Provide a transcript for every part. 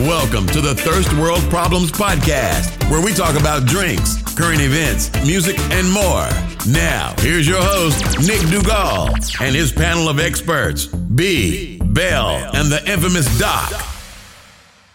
Welcome to the Thirst World Problems Podcast, where we talk about drinks, current events, music, and more. Now, here's your host, Nick Dugal, and his panel of experts, B, Bell, and the infamous Doc.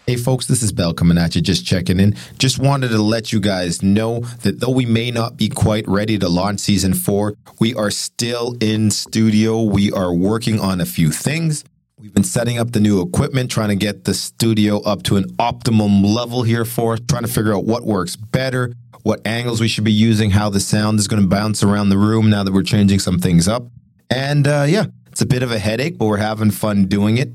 Hey folks, this is Bell coming at you, just checking in. Just wanted to let you guys know that though we may not be quite ready to launch season four, we are still in studio. We are working on a few things. We've been setting up the new equipment, trying to get the studio up to an optimum level here for us, trying to figure out what works better, what angles we should be using, how the sound is going to bounce around the room now that we're changing some things up. And uh, yeah, it's a bit of a headache, but we're having fun doing it.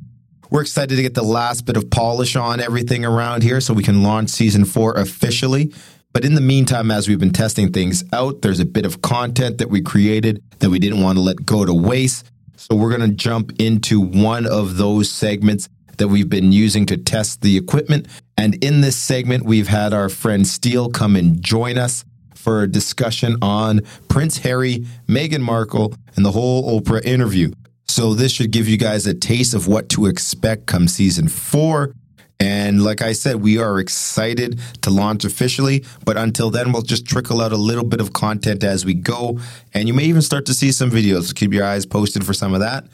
We're excited to get the last bit of polish on everything around here so we can launch season four officially. But in the meantime, as we've been testing things out, there's a bit of content that we created that we didn't want to let go to waste. So we're going to jump into one of those segments that we've been using to test the equipment. And in this segment, we've had our friend Steele come and join us for a discussion on Prince Harry, Meghan Markle, and the whole Oprah interview. So this should give you guys a taste of what to expect come season four. And like I said, we are excited to launch officially. But until then, we'll just trickle out a little bit of content as we go. And you may even start to see some videos. So keep your eyes posted for some of that.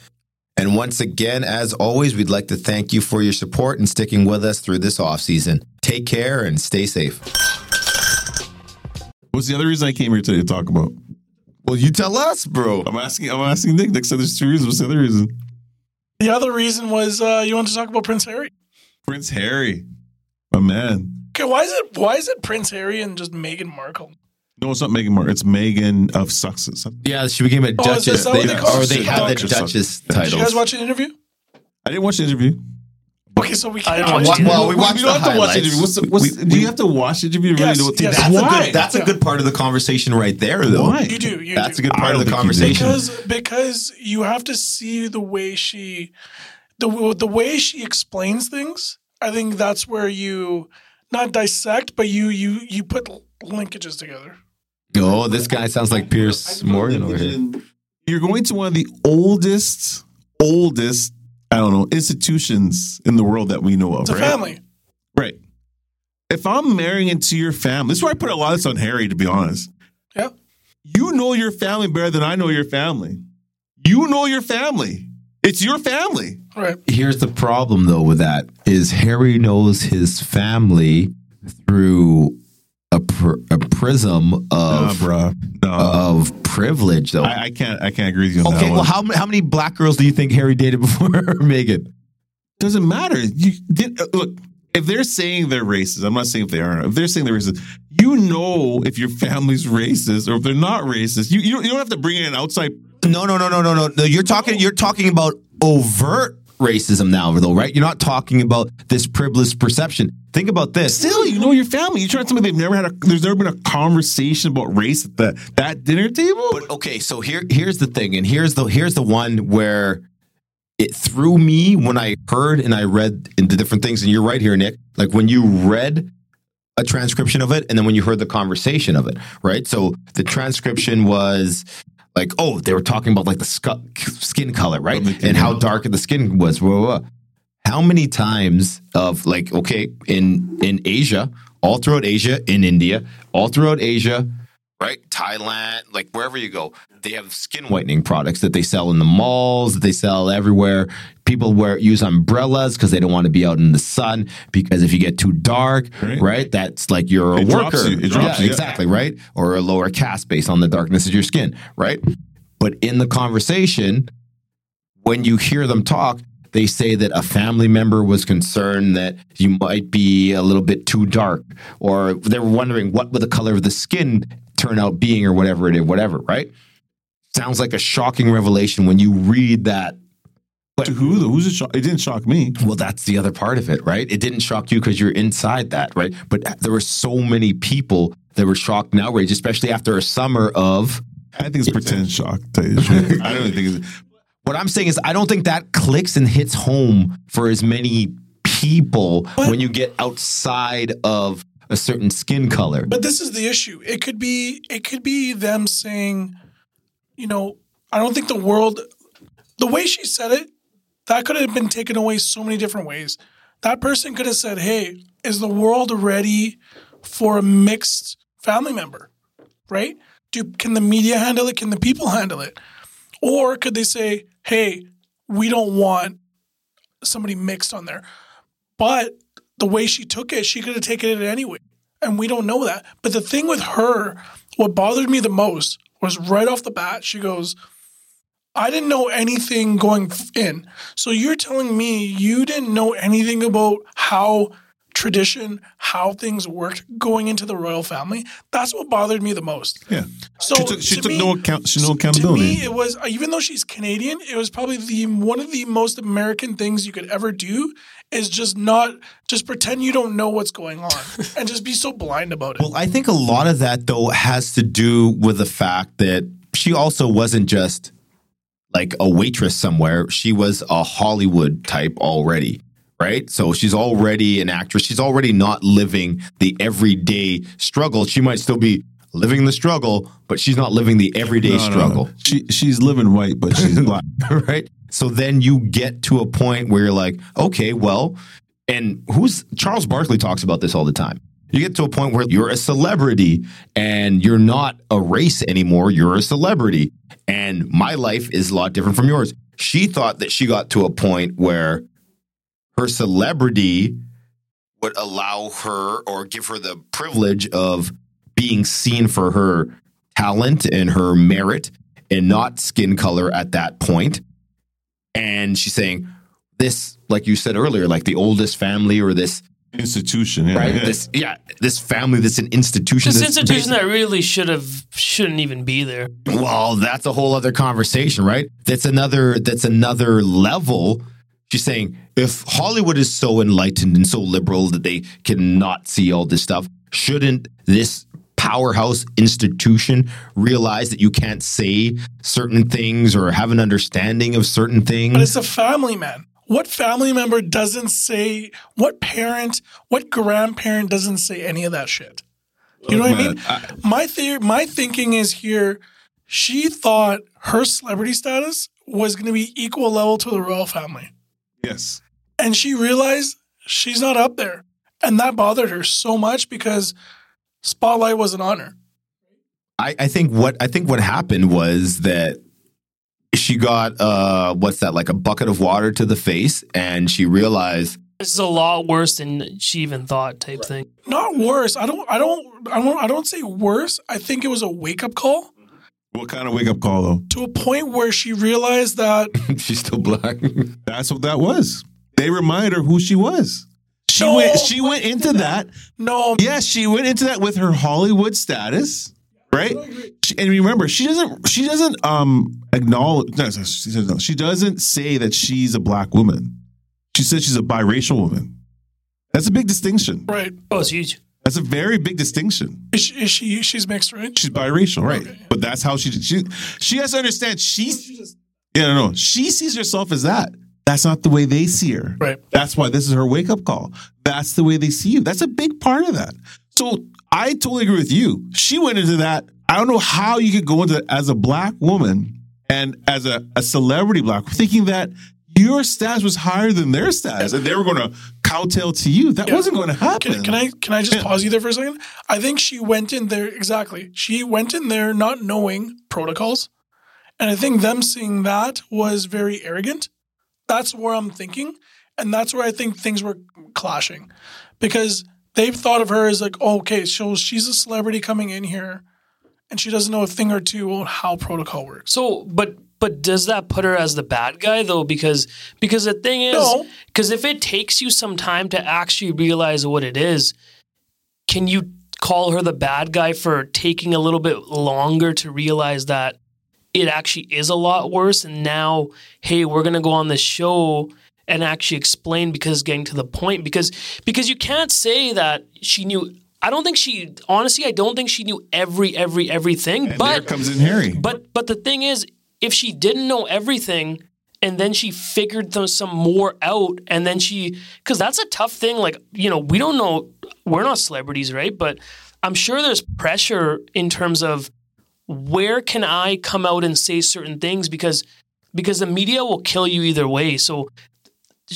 And once again, as always, we'd like to thank you for your support and sticking with us through this off season. Take care and stay safe. What's the other reason I came here today to talk about? Well, you tell us, bro. I'm asking. I'm asking Nick. Nick said there's two reasons. What's the other reason? The other reason was uh, you wanted to talk about Prince Harry. Prince Harry, my man. Okay, why is it why is it Prince Harry and just Meghan Markle? No, it's not Meghan Markle. It's Meghan of Sussex. Yeah, she became a Oh, is duchess. that what They- they call or they had the Duchess. duchess Did you guys watch the interview? I didn't watch the interview. Okay, so we can't watch watch. Well, interview. we watched you don't the have to watch the interview. What's, the, what's, We- do you have to watch the interview to really Yes, know what yes. that's That's why? a good- That's a good part of the conversation right there, though. Why? You do. You That's do. a good part of the think you do. conversation. because because you have to see the way she the the way she explains things. I think that's where you not dissect, but you you you put linkages together. Oh, this guy sounds like Pierce Morgan over here. You're going to one of the oldest, oldest, I don't know, institutions in the world that we know of. It's a right? family. Right. If I'm marrying into your family, this is where I put a lot of this on Harry, to be honest. Yeah. You know your family better than I know your family. You know your family. It's your family. Right. Here's the problem, though, with that is Harry knows his family through a, pr- a prism Nah, of bruh. No. of privilege, though. I, I can't. I can't agree with you on okay, that well, one. how how many black girls do you think Harry dated before Meghan? Doesn't matter. You did uh, look. If they're saying they're racist, I'm not saying if they aren't. If they're saying they're racist, you know if your family's racist or if they're not racist. You you don't, you don't have to bring in an outside. No, no, no, no, no, no. no you're talking. You're talking about overt racism now, though, right? You're not talking about this privileged perception. Think about this. Still, you know your family. You're trying to tell they've never had a. There's never been a conversation about race at that that dinner table. But okay, so here here's the thing, and here's the here's the one where it threw me when I heard and I read into different things. And you're right here, Nick. Like when you read a transcription of it, and then when you heard the conversation of it, right? So the transcription was like, oh, they were talking about like the scu- skin color, right, and how dark the skin was. Blah, blah, blah. How many times of like okay in in Asia, all throughout Asia, in India, all throughout Asia, right? Thailand, like wherever you go, they have skin whitening products that they sell in the malls, that they sell everywhere. People wear use umbrellas because they don't want to be out in the sun because if you get too dark, Right. right, that's like you're a It worker. you. It drops yeah, you. exactly, right? Or a lower caste based on the darkness of your skin, right? But in the conversation, when you hear them talk, they say that a family member was concerned that you might be a little bit too dark, or they were wondering what would the color of the skin turn out being, or whatever it is, whatever, right? Sounds like a shocking revelation when you read that. But to who? though? Who's it? Shock? It didn't shock me. Well, that's the other part of it, right? It didn't shock you because you're inside that, right? But there were so many people that were shocked and outraged, especially after a summer of I think it's pretend shock. Tell you the truth. I don't think it's. What I'm saying is, I don't think that clicks and hits home for as many people when you get outside of a certain skin color. But this is the issue. It could be it could be them saying, you know, I don't think the world the way she said it, that could have been taken away so many different ways. that person could have said, "Hey, is the world ready for a mixed family member?" Right? Do can the media handle it? Can the people handle it? Or could they say, "Hey, we don't want somebody mixed on there." But the way she took it, she could have taken it anyway. And we don't know that. But the thing with her, what bothered me the most was right off the bat, she goes, I didn't know anything going in. So you're telling me you didn't know anything about how tradition, how things worked going into the royal family? That's what bothered me the most. Yeah. So she took, she to took me- no account. She no To accountability. me, it was even though she's Canadian, it was probably the one of the most American things you could ever do is just not just pretend you don't know what's going on and just be so blind about it. Well, I think a lot of that though has to do with the fact that she also wasn't just like a waitress somewhere. She was a Hollywood type already, right? So she's already an actress. She's already not living the everyday struggle. She might still be living the struggle, but she's not living the everyday No, no, no. struggle. She she's living white, but she's black. right? So then you get to a point where you're like, okay, well, and who's Charles Barkley talks about this all the time. You get to a point where you're a celebrity and you're not a race anymore, you're a celebrity. And my life is a lot different from yours. She thought that she got to a point where her celebrity would allow her or give her the privilege of being seen for her talent and her merit and not skin color at that point. And she's saying, this, like you said earlier, like the oldest family or this, Institution, yeah. right? This, yeah, this family that's an institution. This that's institution basi- that really should have shouldn't even be there. well, that's a whole other conversation, right? That's another that's another level. She's saying if Hollywood is so enlightened and so liberal that they cannot see all this stuff, shouldn't this powerhouse institution realize that you can't say certain things or have an understanding of certain things? But it's a family, man. What family member doesn't say, what parent, what grandparent doesn't say any of that shit? You know what I Man, mean? my theory, my thinking is here. She thought her celebrity status was going to be equal level to the royal family, yes. and she realized she's not up there, and that bothered her so much because spotlight wasn't on her. I, I think what I think what happened was that she got uh what's that like a bucket of water to the face and she realized This is a lot worse than she even thought, type thing. Not worse. I don't. I don't. I don't. I don't say worse. I think it was a wake up call What kind of wake up call though? to a point where she realized that she's still black. That's what that was. They remind her who she was. She No. went. She went into that. no, Yes, she went into that with her Hollywood status, right? She, and remember, she doesn't. She doesn't um acknowledge. No, she doesn't- she doesn't say that she's a black woman. She says she's a biracial woman. That's a big distinction. right. Oh, it's huge. That's a very big distinction. Is she, is she? She's mixed, right? She's biracial, right? Okay. But that's how she she she has to understand. She's yeah, no, no. She sees herself as that. That's not the way they see her. Right. That's why this is her wake up call. That's the way they see you. That's a big part of that. So I totally agree with you. She went into that. I don't know how you could go into that as a black woman and as a, a celebrity black thinking that your status was higher than their status and they were going to kowtow to you. That Yeah. wasn't going to happen. Can, can I? Can I just Yeah. pause you there for a second? I think she went in there exactly. She went in there not knowing protocols, and I think them seeing that was very arrogant. That's where I'm thinking, and that's where I think things were clashing, because they've thought of her as like, oh, okay, so she's a celebrity coming in here, and she doesn't know a thing or two on how protocol works. So, but but does that put her as the bad guy though? Because because the thing is, No. because if it takes you some time to actually realize what it is, can you call her the bad guy for taking a little bit longer to realize that it actually is a lot worse? And now, hey, we're gonna go on this show and actually explain because getting to the point. Because because you can't say that she knew. I don't think she honestly. I don't think she knew every every everything. and but there comes in Harry. but but the thing is, if she didn't know everything and then she figured some more out and then she because that's a tough thing. Like, you know, we don't know we're not celebrities, right? But I'm sure there's pressure in terms of where can I come out and say certain things because because the media will kill you either way. So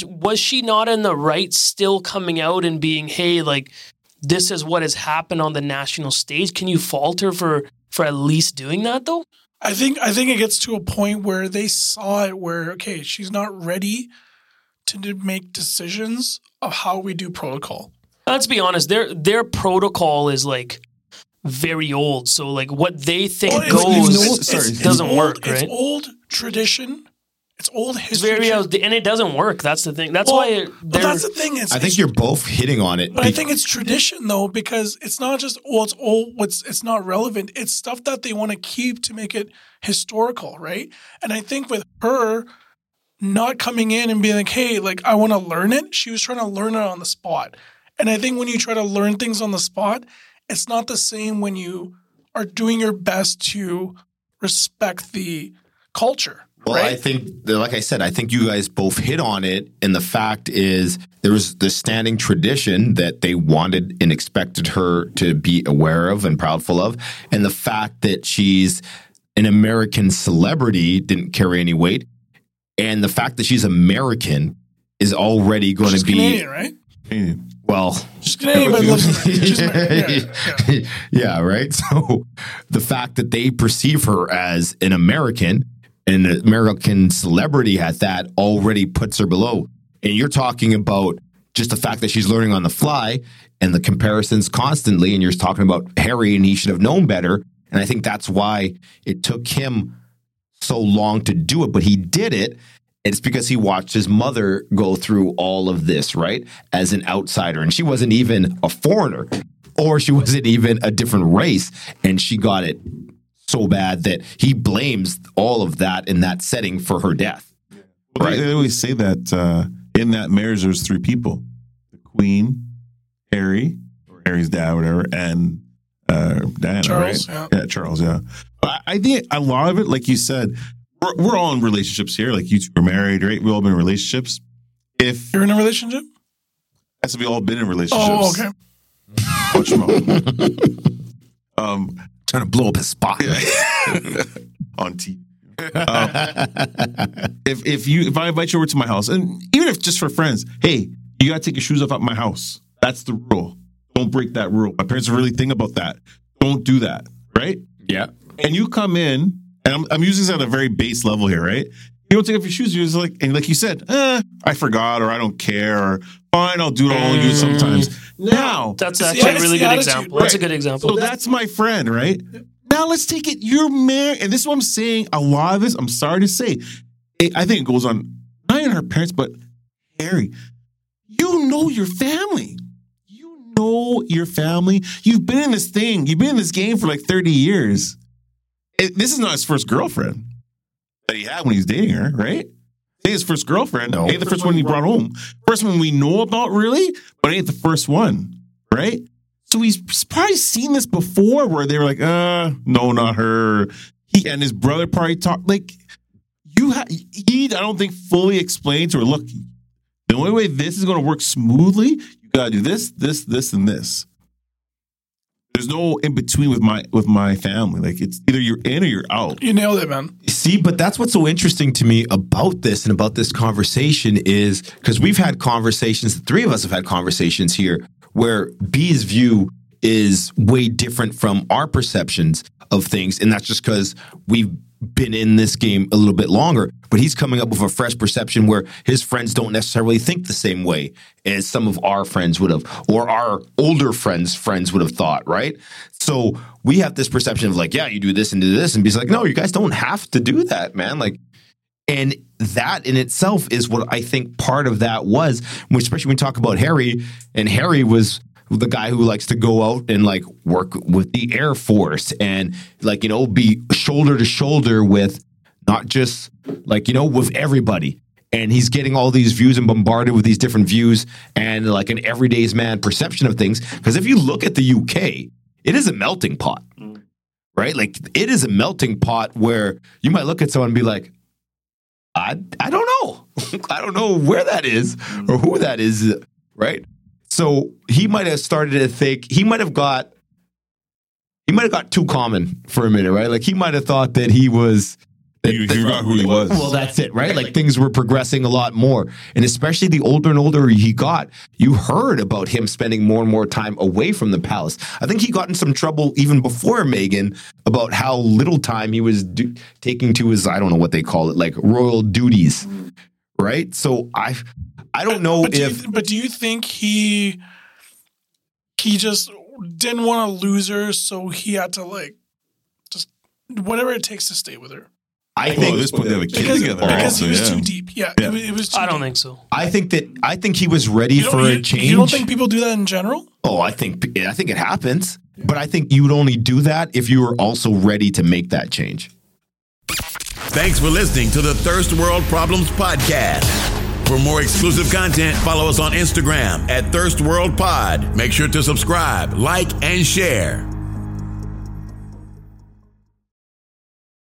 was she not in the right still coming out and being, hey, like this is what has happened on the national stage? Can you falter for for at least doing that though? I think I think it gets to a point where they saw it where okay, she's not ready to make decisions of how we do protocol. Let's be honest, their their protocol is like very old. So like what they think Well, it's- goes it's- it's- sorry, it's doesn't old- work, It's old tradition. It's old It's history. very out, and it doesn't work. That's the thing. That's Well, why but they're that's the thing. It's, I think it's- you're both hitting on it. But I think it's tradition though, because it's not just oh, it's old. What's it's not relevant. It's stuff that they want to keep to make it historical, right? And I think with her not coming in and being like, "Hey, like I want to learn it," she was trying to learn it on the spot. And I think when you try to learn things on the spot, it's not the same when you are doing your best to respect the culture. Well, right? I think, like I said, I think you guys both hit on it. And the fact is, there was the standing tradition that they wanted and expected her to be aware of and proudful of. And the fact that she's an American celebrity didn't carry any weight. And the fact that she's American is already going she's to be, Canadian, right? well, She's Canadian, but she's Yeah, yeah. yeah, right. So the fact that they perceive her as an American, an American celebrity at that, already puts her below. And you're talking about just the fact that she's learning on the fly and the comparisons constantly. And you're talking about Harry, and he should have known better. And I think that's why it took him so long to do it, but he did it. It's because he watched his mother go through all of this, right? As an outsider. And she wasn't even a foreigner or she wasn't even a different race. And she got it so bad that he blames all of that in that setting for her death. Well, Right. they, they always say that uh, in that marriage, there's three people: the Queen, Harry, or Harry's dad, whatever, and uh, Diana. Charles, right? yeah. Charles. Yeah. I, I think a lot of it, like you said, we're, we're all in relationships here. Like you two are married, right? We all been in relationships. If You're in a relationship? that's what we all been in relationships. Oh, okay. Watch your um, Trying to blow up his spot. on TV. Um, if if you if I invite you over to my house, and even if just for friends, hey, you gotta take your shoes off at my house. That's the rule. Don't break that rule. My parents really think about that. Don't do that, right? Yeah. And you come in, and I'm, I'm using this at a very base level here, right? You don't take off your shoes. You're just like, and like you said, eh, I forgot, or I don't care, or fine, I'll do it. I'll do sometimes. Mm. Now, That's It's the- actually a really good attitude, example. That's a good example. So that's my friend, right? Now let's take it. You're married, and this is what I'm saying. A lot of this, I'm sorry to say, it, I think it goes on not in her parents, but Harry. You know your family. You know your family. You've been in this thing. You've been in this game for like 30 years. It- this is not his first girlfriend that he had when he's dating her, right? His first girlfriend. No. Ain't the first one he brought home. First one we know about, really, but ain't the first one, right? So he's probably seen this before where they were like, uh, no, not her. He and his brother probably talked like you ha- he I don't think fully explained to her, look, the only way this is gonna work smoothly, you gotta do this, this, this, and this. There's no in between with my with my family. Like it's either you're in or you're out. You nailed it, man. See, but that's what's so interesting to me about this and about this conversation is because we've had conversations, the three of us have had conversations here where B's view is way different from our perceptions of things. And that's just because we've been in this game a little bit longer. But he's coming up with a fresh perception where his friends don't necessarily think the same way as some of our friends would have, or our older friends' friends would have thought, right? So we have this perception of like, yeah, you do this and do this, and he's like, no, you guys don't have to do that, man. Like, and that in itself is what I think part of that was, especially when we talk about Harry, and Harry was the guy who likes to go out and like work with the Air Force and like, you know, be shoulder to shoulder with not just like, you know, with everybody. And he's getting all these views and bombarded with these different views and like an everyday's man perception of things. Because if you look at the UK, it is a melting pot, right? Like it is a melting pot where you might look at someone and be like, I I don't know. I don't know where that is or who that is, right? So he might have started to think he might have got he might have got too common for a minute, right? Like he might have thought that he was You, you forgot who he was. Well, that's it, right? Like things were progressing a lot more. And especially the older and older he got, you heard about him spending more and more time away from the palace. I think he got in some trouble even before Meghan about how little time he was do- taking to his, I don't know what they call it, like royal duties, right? So I, I don't know But do, if. you, but do you think he he just didn't want to lose her, so he had to like just whatever it takes to stay with her I Well, think at this point, they have a kid because, together. because also, he was yeah. too deep. Yeah, Yeah. It, was, it was. Too I don't deep. think so. I think that I think he was ready for you, a change. you don't think people do that in general? Oh, I think I think it happens, but I think you would only do that if you were also ready to make that change. Thanks for listening to the Thirst World Problems Podcast. For more exclusive content, follow us on Instagram at Thirst World Pod. Make sure to subscribe, like, and share.